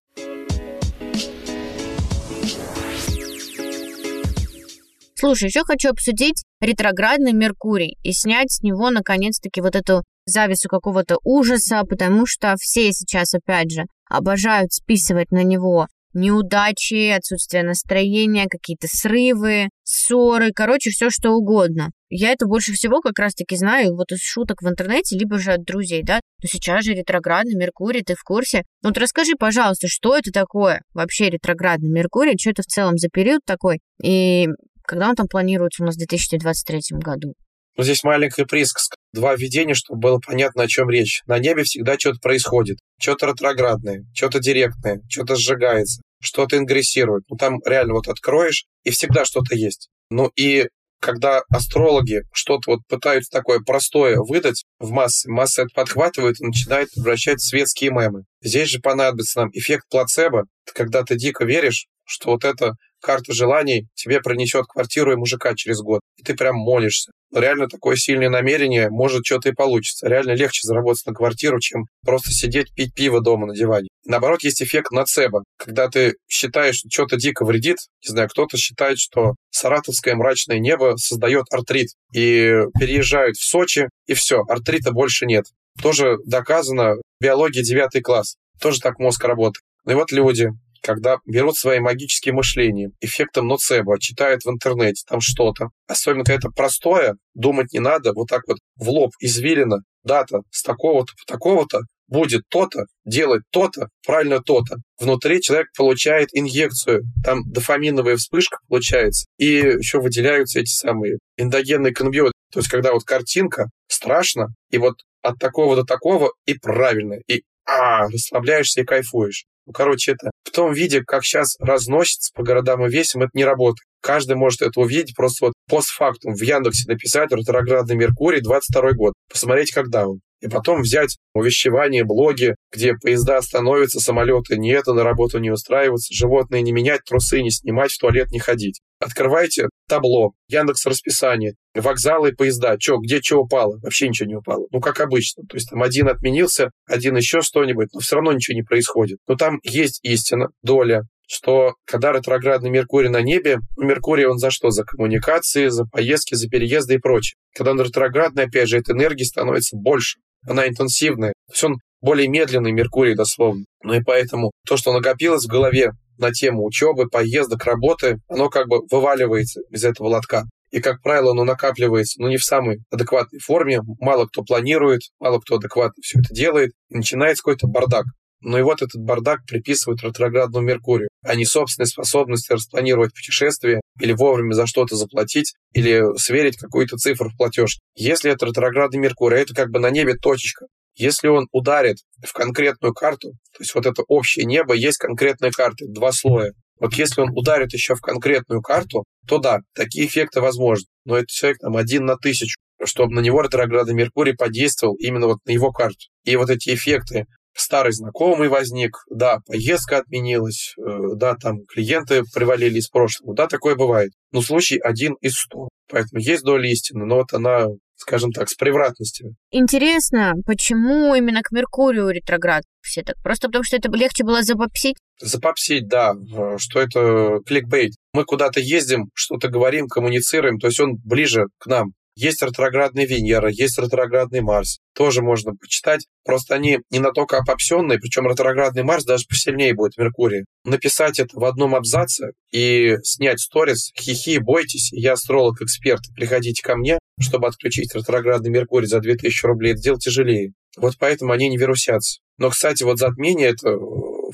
Слушай, еще хочу обсудить ретроградный Меркурий и снять с него, наконец-таки, вот эту завису какого-то ужаса, потому что все сейчас, опять же, обожают списывать на него неудачи, отсутствие настроения, какие-то срывы, ссоры, короче, все что угодно. Я это больше всего как раз-таки знаю вот из шуток в интернете, либо же от друзей, да. Но сейчас же ретроградный Меркурий, ты в курсе? Ну вот расскажи, пожалуйста, что это такое вообще ретроградный Меркурий, что это в целом за период такой, и когда он там планируется у нас в 2023 году?
Ну, здесь маленькая присказка. Два введения, чтобы было понятно, о чем речь. На небе всегда что-то происходит. Что-то ретроградное, что-то директное, что-то сжигается, что-то ингрессирует. Ну, там реально вот откроешь, и всегда что-то есть. Ну, и когда астрологи что-то вот пытаются такое простое выдать в массы, массы это подхватывают и начинают превращать в светские мемы. Здесь же понадобится нам эффект плацебо, когда ты дико веришь, что вот это карта желаний тебе принесет квартиру и мужика через год. И ты прям молишься. Но реально такое сильное намерение, может, что-то и получится. Реально легче заработать на квартиру, чем просто сидеть, пить пиво дома на диване. Наоборот, есть эффект нацеба. Когда ты считаешь, что что-то дико вредит, не знаю, кто-то считает, что саратовское мрачное небо создает артрит. И переезжают в Сочи, и все, артрита больше нет. Тоже доказано, биология 9 класс. Тоже так мозг работает. Ну и вот люди когда берут свои магические мышления, эффектом ноцебо, читают в интернете там что-то. Особенно, когда это простое, думать не надо, вот так вот в лоб извилено, дата с такого-то по такого-то, будет то-то, делать то-то, правильно то-то. Внутри человек получает инъекцию, там дофаминовая вспышка получается, и еще выделяются эти самые эндогенные канабиоты. То есть, когда вот картинка страшно, и вот от такого до такого, и правильно, и а, расслабляешься и кайфуешь. Ну, короче, это в том виде, как сейчас разносится по городам и весям, это не работает. Каждый может это увидеть, просто вот постфактум в Яндексе написать «Ретроградный Меркурий, 22 год», посмотреть, когда он. И потом взять увещевания, блоги, где поезда становятся, самолеты нет, на работу не устраиваться, животные не менять, трусы не снимать, в туалет не ходить. Открывайте табло, Яндекс расписание, вокзалы поезда. Чё, где что упало? Вообще ничего не упало. Ну, как обычно. То есть там один отменился, один еще что-нибудь, но все равно ничего не происходит. Но там есть истина, доля, что когда ретроградный Меркурий на небе, Меркурий он за что? За коммуникации, за поездки, за переезды и прочее. Когда он ретроградный, опять же, этой энергии становится больше. Она интенсивная. То есть он более медленный Меркурий, дословно. Ну и поэтому то, что накопилось в голове на тему учебы, поездок, работы, оно как бы вываливается из этого лотка. И, как правило, оно накапливается, но ну, не в самой адекватной форме. Мало кто планирует, мало кто адекватно все это делает. И начинается какой-то бардак. Но и вот этот бардак приписывают ретроградному Меркурию, а не собственной способности распланировать путешествие или вовремя за что-то заплатить, или сверить какую-то цифру в платеж. Если это ретроградный Меркурий, это как бы на небе точечка. Если он ударит в конкретную карту, то есть вот это общее небо, есть конкретные карты, два слоя. Вот если он ударит еще в конкретную карту, то да, такие эффекты возможны. Но это человек там один на тысячу, чтобы на него ретроградный Меркурий подействовал именно вот на его карту. И вот эти эффекты старый знакомый возник, да, поездка отменилась, э, да, там клиенты привалили из прошлого, да, такое бывает. Но случай один из сто. Поэтому есть доля истины, но вот она скажем так, с превратностью.
Интересно, почему именно к Меркурию ретроград все так? Просто потому, что это легче было запопсить?
Запопсить, да, что это кликбейт. Мы куда-то ездим, что-то говорим, коммуницируем, то есть он ближе к нам. Есть ретроградная Венера, есть ретроградный Марс. Тоже можно почитать. Просто они не настолько обобщенные, причем ретроградный Марс даже посильнее будет Меркурия. Написать это в одном абзаце и снять сторис, хихи, бойтесь, я астролог-эксперт, приходите ко мне, чтобы отключить ретроградный Меркурий за 2000 рублей, это дело тяжелее. Вот поэтому они не вирусятся. Но, кстати, вот затмение – это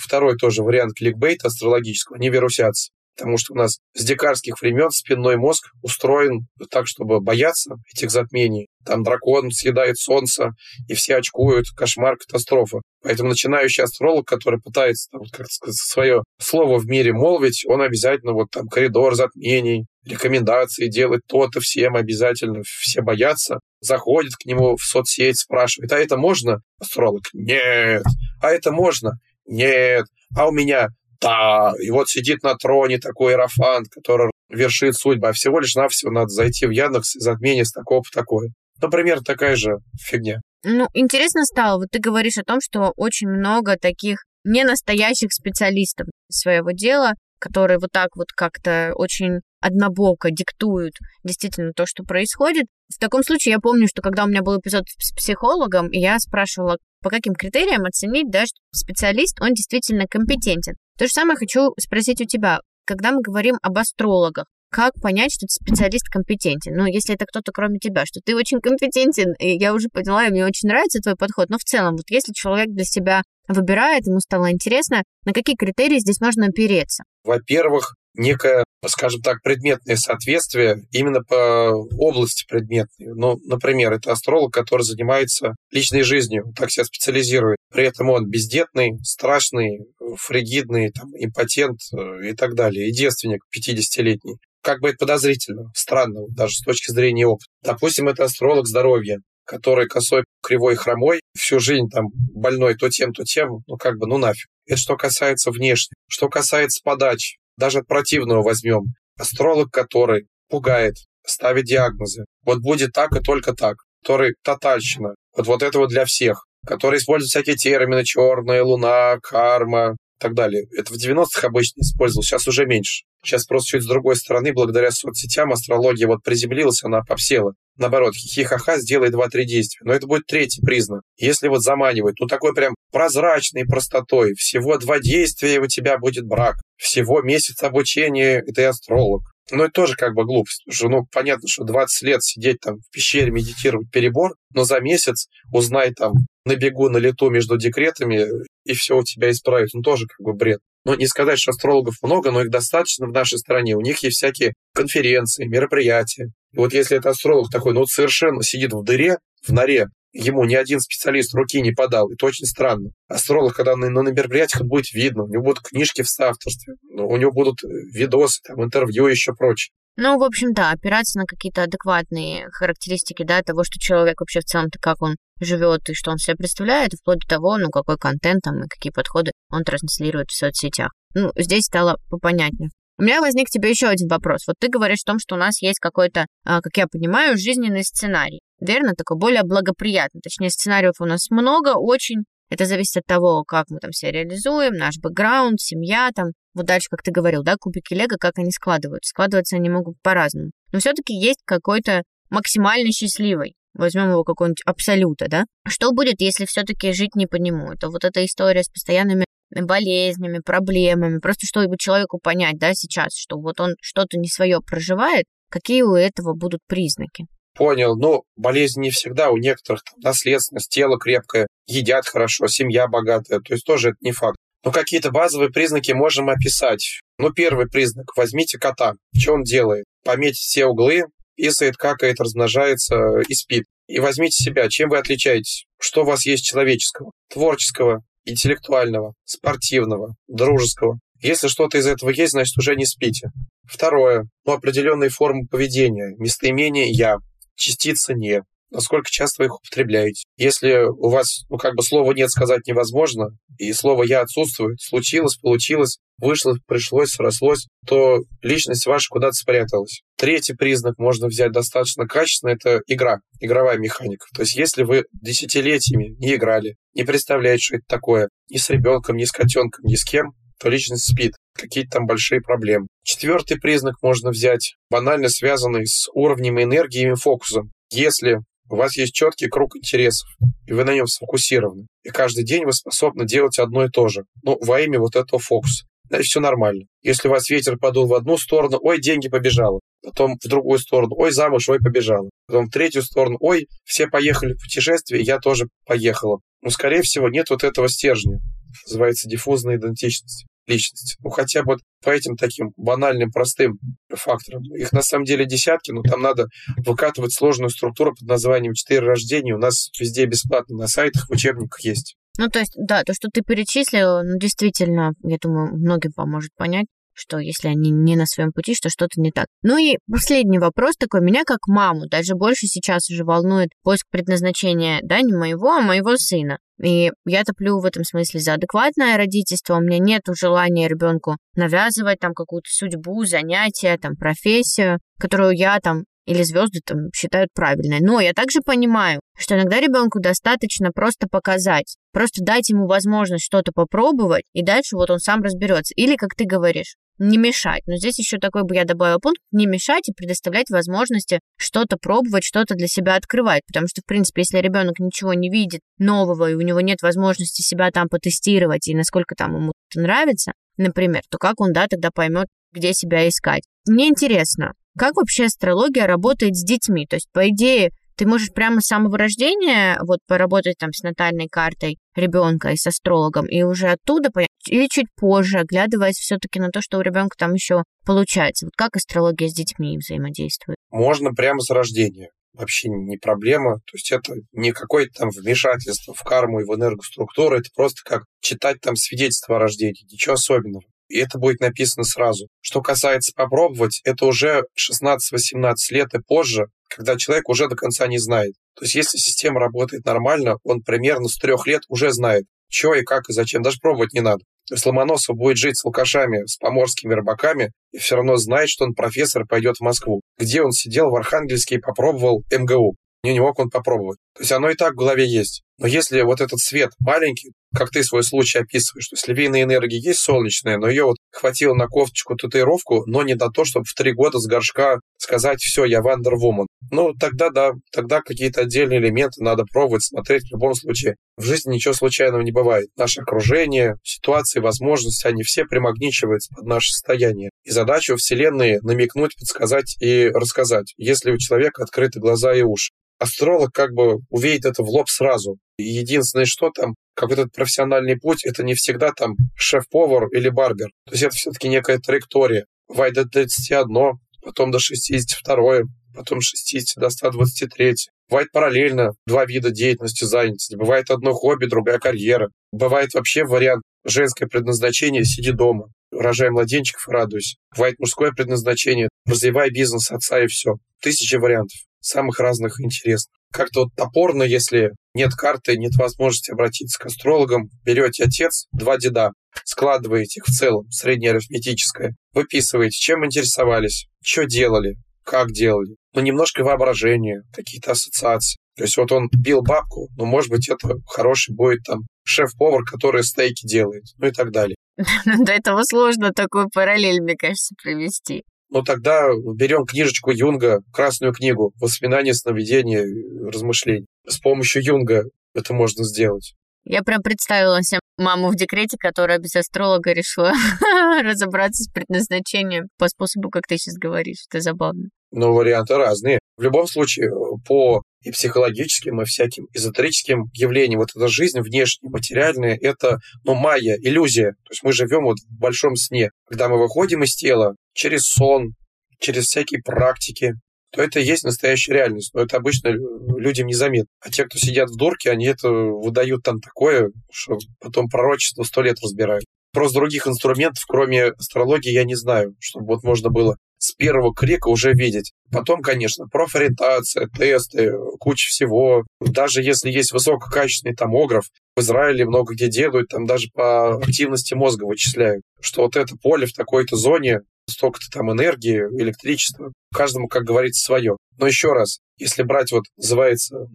второй тоже вариант кликбейта астрологического, не вирусятся потому что у нас с дикарских времен спинной мозг устроен так, чтобы бояться этих затмений. Там дракон съедает солнце, и все очкуют, кошмар, катастрофа. Поэтому начинающий астролог, который пытается, там, как сказать, свое слово в мире молвить, он обязательно вот там коридор затмений, рекомендации делать то-то всем обязательно, все боятся, заходит к нему в соцсеть, спрашивает, а это можно? Астролог, нет. А это можно? Нет. А у меня да, и вот сидит на троне такой Иерофант, который вершит судьбы, а всего лишь навсего надо зайти в Яндекс и затмение с такого по такое. Например, такая же фигня.
Ну, интересно стало, вот ты говоришь о том, что очень много таких ненастоящих специалистов своего дела, которые вот так вот как-то очень однобоко диктуют действительно то, что происходит. В таком случае я помню, что когда у меня был эпизод с психологом, я спрашивала, по каким критериям оценить, да, что специалист, он действительно компетентен. То же самое хочу спросить у тебя. Когда мы говорим об астрологах, как понять, что специалист компетентен? Ну, если это кто-то кроме тебя, что ты очень компетентен, и я уже поняла, и мне очень нравится твой подход, но в целом, вот если человек для себя выбирает, ему стало интересно, на какие критерии здесь можно опереться?
Во-первых, некое, скажем так, предметное соответствие именно по области предметной. Ну, например, это астролог, который занимается личной жизнью, так себя специализирует. При этом он бездетный, страшный, фригидный, там, импотент э, и так далее, и девственник 50-летний. Как бы это подозрительно, странно, даже с точки зрения опыта. Допустим, это астролог здоровья, который косой, кривой, хромой, всю жизнь там больной то тем, то тем, ну как бы, ну нафиг. Это что касается внешнего. Что касается подач, даже от противного возьмем. Астролог, который пугает, ставит диагнозы. Вот будет так и только так. Который тотальщина. Вот, вот это вот для всех. Который использует всякие термины черная, луна, карма так далее. Это в 90-х обычно использовал, сейчас уже меньше. Сейчас просто чуть с другой стороны, благодаря соцсетям, астрология вот приземлилась, она попсела. Наоборот, хихихаха сделай два-три действия. Но это будет третий признак. Если вот заманивать, ну такой прям прозрачной простотой, всего два действия, и у тебя будет брак. Всего месяц обучения, и ты астролог. Ну, это тоже как бы глупость. Что, ну, понятно, что 20 лет сидеть там в пещере, медитировать перебор, но за месяц узнай там на бегу, на лету между декретами, и все у тебя исправить. Ну, тоже как бы бред. Но не сказать, что астрологов много, но их достаточно в нашей стране. У них есть всякие конференции, мероприятия. И вот если это астролог такой, ну, совершенно сидит в дыре, в норе, ему ни один специалист руки не подал. Это очень странно. Астролог, когда на, на мероприятиях, будет видно. У него будут книжки в соавторстве, у него будут э, видосы, там, интервью и еще прочее.
Ну, в общем, да, опираться на какие-то адекватные характеристики, да, того, что человек вообще в целом-то как он живет и что он себя представляет, вплоть до того, ну, какой контент там и какие подходы он транслирует в соцсетях. Ну, здесь стало попонятнее. У меня возник тебе еще один вопрос. Вот ты говоришь о том, что у нас есть какой-то, а, как я понимаю, жизненный сценарий. Верно? Такой более благоприятный. Точнее, сценариев у нас много, очень. Это зависит от того, как мы там себя реализуем, наш бэкграунд, семья там, вот дальше, как ты говорил, да, кубики Лего, как они складываются. Складываться они могут по-разному. Но все-таки есть какой-то максимально счастливый. Возьмем его какой-нибудь абсолюта, да? Что будет, если все-таки жить не по нему? Это вот эта история с постоянными болезнями, проблемами, просто чтобы человеку понять, да, сейчас, что вот он что-то не свое проживает, какие у этого будут признаки?
Понял. Ну, болезнь не всегда. У некоторых там, наследственность, тело крепкое, едят хорошо, семья богатая. То есть тоже это не факт. Ну, какие-то базовые признаки можем описать. Ну, первый признак. Возьмите кота. Что он делает? Пометьте все углы, писает, какает, размножается и спит. И возьмите себя. Чем вы отличаетесь? Что у вас есть человеческого? Творческого, интеллектуального, спортивного, дружеского. Если что-то из этого есть, значит, уже не спите. Второе. Ну, определенные формы поведения. Местоимение «я», частица «не», насколько часто вы их употребляете. Если у вас, ну, как бы слова «нет» сказать невозможно, и слово «я» отсутствует, случилось, получилось, вышло, пришлось, срослось, то личность ваша куда-то спряталась. Третий признак можно взять достаточно качественно, это игра, игровая механика. То есть если вы десятилетиями не играли, не представляете, что это такое, ни с ребенком, ни с котенком, ни с кем, то личность спит. Какие-то там большие проблемы. Четвертый признак можно взять, банально связанный с уровнем энергии и фокусом. Если у вас есть четкий круг интересов, и вы на нем сфокусированы, и каждый день вы способны делать одно и то же, ну, во имя вот этого фокуса, значит, все нормально. Если у вас ветер подул в одну сторону, ой, деньги побежало. Потом в другую сторону, ой, замуж, ой, побежала. Потом в третью сторону, ой, все поехали в путешествие, я тоже поехала. Ну, скорее всего, нет вот этого стержня. Называется диффузная идентичность личности. Ну, хотя бы вот по этим таким банальным, простым факторам. Их на самом деле десятки, но там надо выкатывать сложную структуру под названием «Четыре рождения». У нас везде бесплатно на сайтах, в учебниках есть.
Ну, то есть, да, то, что ты перечислил, ну, действительно, я думаю, многим поможет понять, что если они не на своем пути, что что-то не так. Ну и последний вопрос такой. Меня как маму даже больше сейчас уже волнует поиск предназначения, да, не моего, а моего сына. И я топлю в этом смысле за адекватное родительство. У меня нет желания ребенку навязывать там какую-то судьбу, занятия, там профессию, которую я там или звезды там считают правильной. Но я также понимаю, что иногда ребенку достаточно просто показать, просто дать ему возможность что-то попробовать, и дальше вот он сам разберется. Или, как ты говоришь, не мешать. Но здесь еще такой бы я добавила пункт, не мешать и предоставлять возможности что-то пробовать, что-то для себя открывать. Потому что, в принципе, если ребенок ничего не видит нового, и у него нет возможности себя там потестировать, и насколько там ему это нравится, например, то как он, да, тогда поймет, где себя искать. Мне интересно, как вообще астрология работает с детьми? То есть, по идее, ты можешь прямо с самого рождения вот поработать там с натальной картой ребенка и с астрологом, и уже оттуда понять, или чуть позже, оглядываясь все-таки на то, что у ребенка там еще получается. Вот как астрология с детьми взаимодействует?
Можно прямо с рождения. Вообще не проблема. То есть это не какое-то там вмешательство в карму и в энергоструктуру. Это просто как читать там свидетельство о рождении. Ничего особенного и это будет написано сразу. Что касается попробовать, это уже 16-18 лет и позже, когда человек уже до конца не знает. То есть если система работает нормально, он примерно с трех лет уже знает, что и как и зачем. Даже пробовать не надо. То есть Ломоносов будет жить с алкашами, с поморскими рыбаками, и все равно знает, что он профессор пойдет в Москву. Где он сидел в Архангельске и попробовал МГУ. Не мог он попробовать. То есть оно и так в голове есть. Но если вот этот свет маленький, как ты свой случай описываешь, то есть львиная энергия есть солнечная, но ее вот хватило на кофточку татуировку, но не на то, чтобы в три года с горшка сказать «все, я Вандервумен». Ну, тогда да, тогда какие-то отдельные элементы надо пробовать, смотреть в любом случае. В жизни ничего случайного не бывает. Наше окружение, ситуации, возможности, они все примагничиваются под наше состояние. И задача у Вселенной намекнуть, подсказать и рассказать, если у человека открыты глаза и уши астролог как бы увидит это в лоб сразу. Единственное, что там, как этот профессиональный путь, это не всегда там шеф-повар или барбер. То есть это все-таки некая траектория. Бывает до 31, потом до 62, потом 60 до 123. Бывает параллельно два вида деятельности занятости. Бывает одно хобби, другая карьера. Бывает вообще вариант женское предназначение «сиди дома», рожай младенчиков и радуйся. Бывает мужское предназначение «развивай бизнес отца» и все. Тысячи вариантов самых разных интересных. Как-то вот топорно, если нет карты, нет возможности обратиться к астрологам, берете отец, два деда, складываете их в целом, среднеарифметическое, выписываете, чем интересовались, что делали, как делали, ну, немножко воображения, какие-то ассоциации. То есть вот он бил бабку, но, может быть, это хороший будет там шеф-повар, который стейки делает, ну и так далее.
До этого сложно такую параллель, мне кажется, провести
ну тогда берем книжечку Юнга, красную книгу, воспоминания, сновидения, размышлений. С помощью Юнга это можно сделать.
Я прям представила себе маму в декрете, которая без астролога решила разобраться с предназначением по способу, как ты сейчас говоришь. Это забавно.
Но варианты разные. В любом случае, по и психологическим, и всяким эзотерическим явлениям. Вот эта жизнь внешняя, материальная, это, ну, майя, иллюзия. То есть мы живем вот в большом сне. Когда мы выходим из тела через сон, через всякие практики, то это и есть настоящая реальность. Но это обычно людям незаметно. А те, кто сидят в дурке, они это выдают там такое, что потом пророчество сто лет разбирают. Просто других инструментов, кроме астрологии, я не знаю, чтобы вот можно было с первого крика уже видеть. Потом, конечно, профориентация, тесты, куча всего. Даже если есть высококачественный томограф, в Израиле много где делают, там даже по активности мозга вычисляют, что вот это поле в такой-то зоне, столько-то там энергии, электричества. Каждому, как говорится, свое. Но еще раз, если брать вот, называется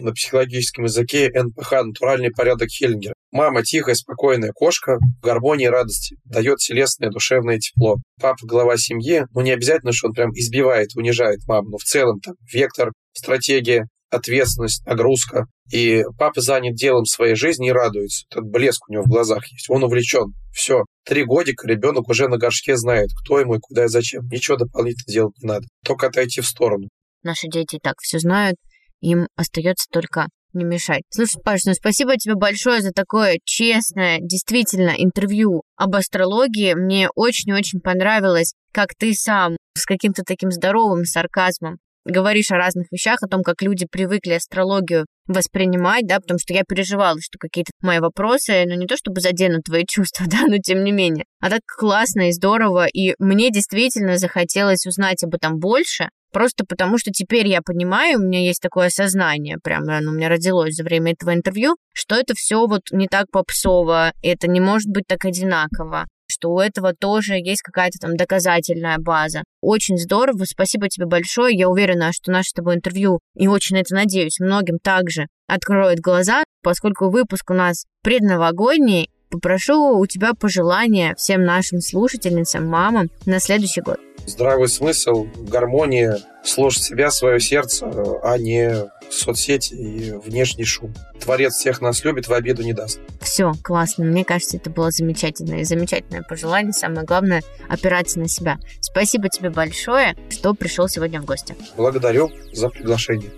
на психологическом языке НПХ, натуральный порядок Хеллингера, Мама тихая, спокойная кошка, в гармонии радости, дает телесное, душевное тепло. Папа глава семьи, ну не обязательно, что он прям избивает, унижает маму, но в целом там вектор, стратегия, ответственность, нагрузка. И папа занят делом своей жизни и радуется. Этот блеск у него в глазах есть. Он увлечен. Все. Три годика ребенок уже на горшке знает, кто ему и куда и зачем. Ничего дополнительно делать не надо. Только отойти в сторону.
Наши дети и так все знают. Им остается только не мешать. Слушай, Паш, ну спасибо тебе большое за такое честное, действительно, интервью об астрологии. Мне очень-очень понравилось, как ты сам с каким-то таким здоровым сарказмом говоришь о разных вещах, о том, как люди привыкли астрологию воспринимать, да, потому что я переживала, что какие-то мои вопросы, ну не то чтобы заденут твои чувства, да, но тем не менее. А так классно и здорово, и мне действительно захотелось узнать об этом больше, Просто потому, что теперь я понимаю, у меня есть такое осознание, прям оно у меня родилось за время этого интервью, что это все вот не так попсово, это не может быть так одинаково что у этого тоже есть какая-то там доказательная база. Очень здорово, спасибо тебе большое. Я уверена, что наше с тобой интервью, и очень это надеюсь, многим также откроет глаза, поскольку выпуск у нас предновогодний, попрошу у тебя пожелания всем нашим слушательницам, мамам на следующий год.
Здравый смысл, гармония, слушать себя, свое сердце, а не соцсети и внешний шум. Творец всех нас любит, в обиду не даст.
Все, классно. Мне кажется, это было замечательное и замечательное пожелание. Самое главное – опираться на себя. Спасибо тебе большое, что пришел сегодня в гости.
Благодарю за приглашение.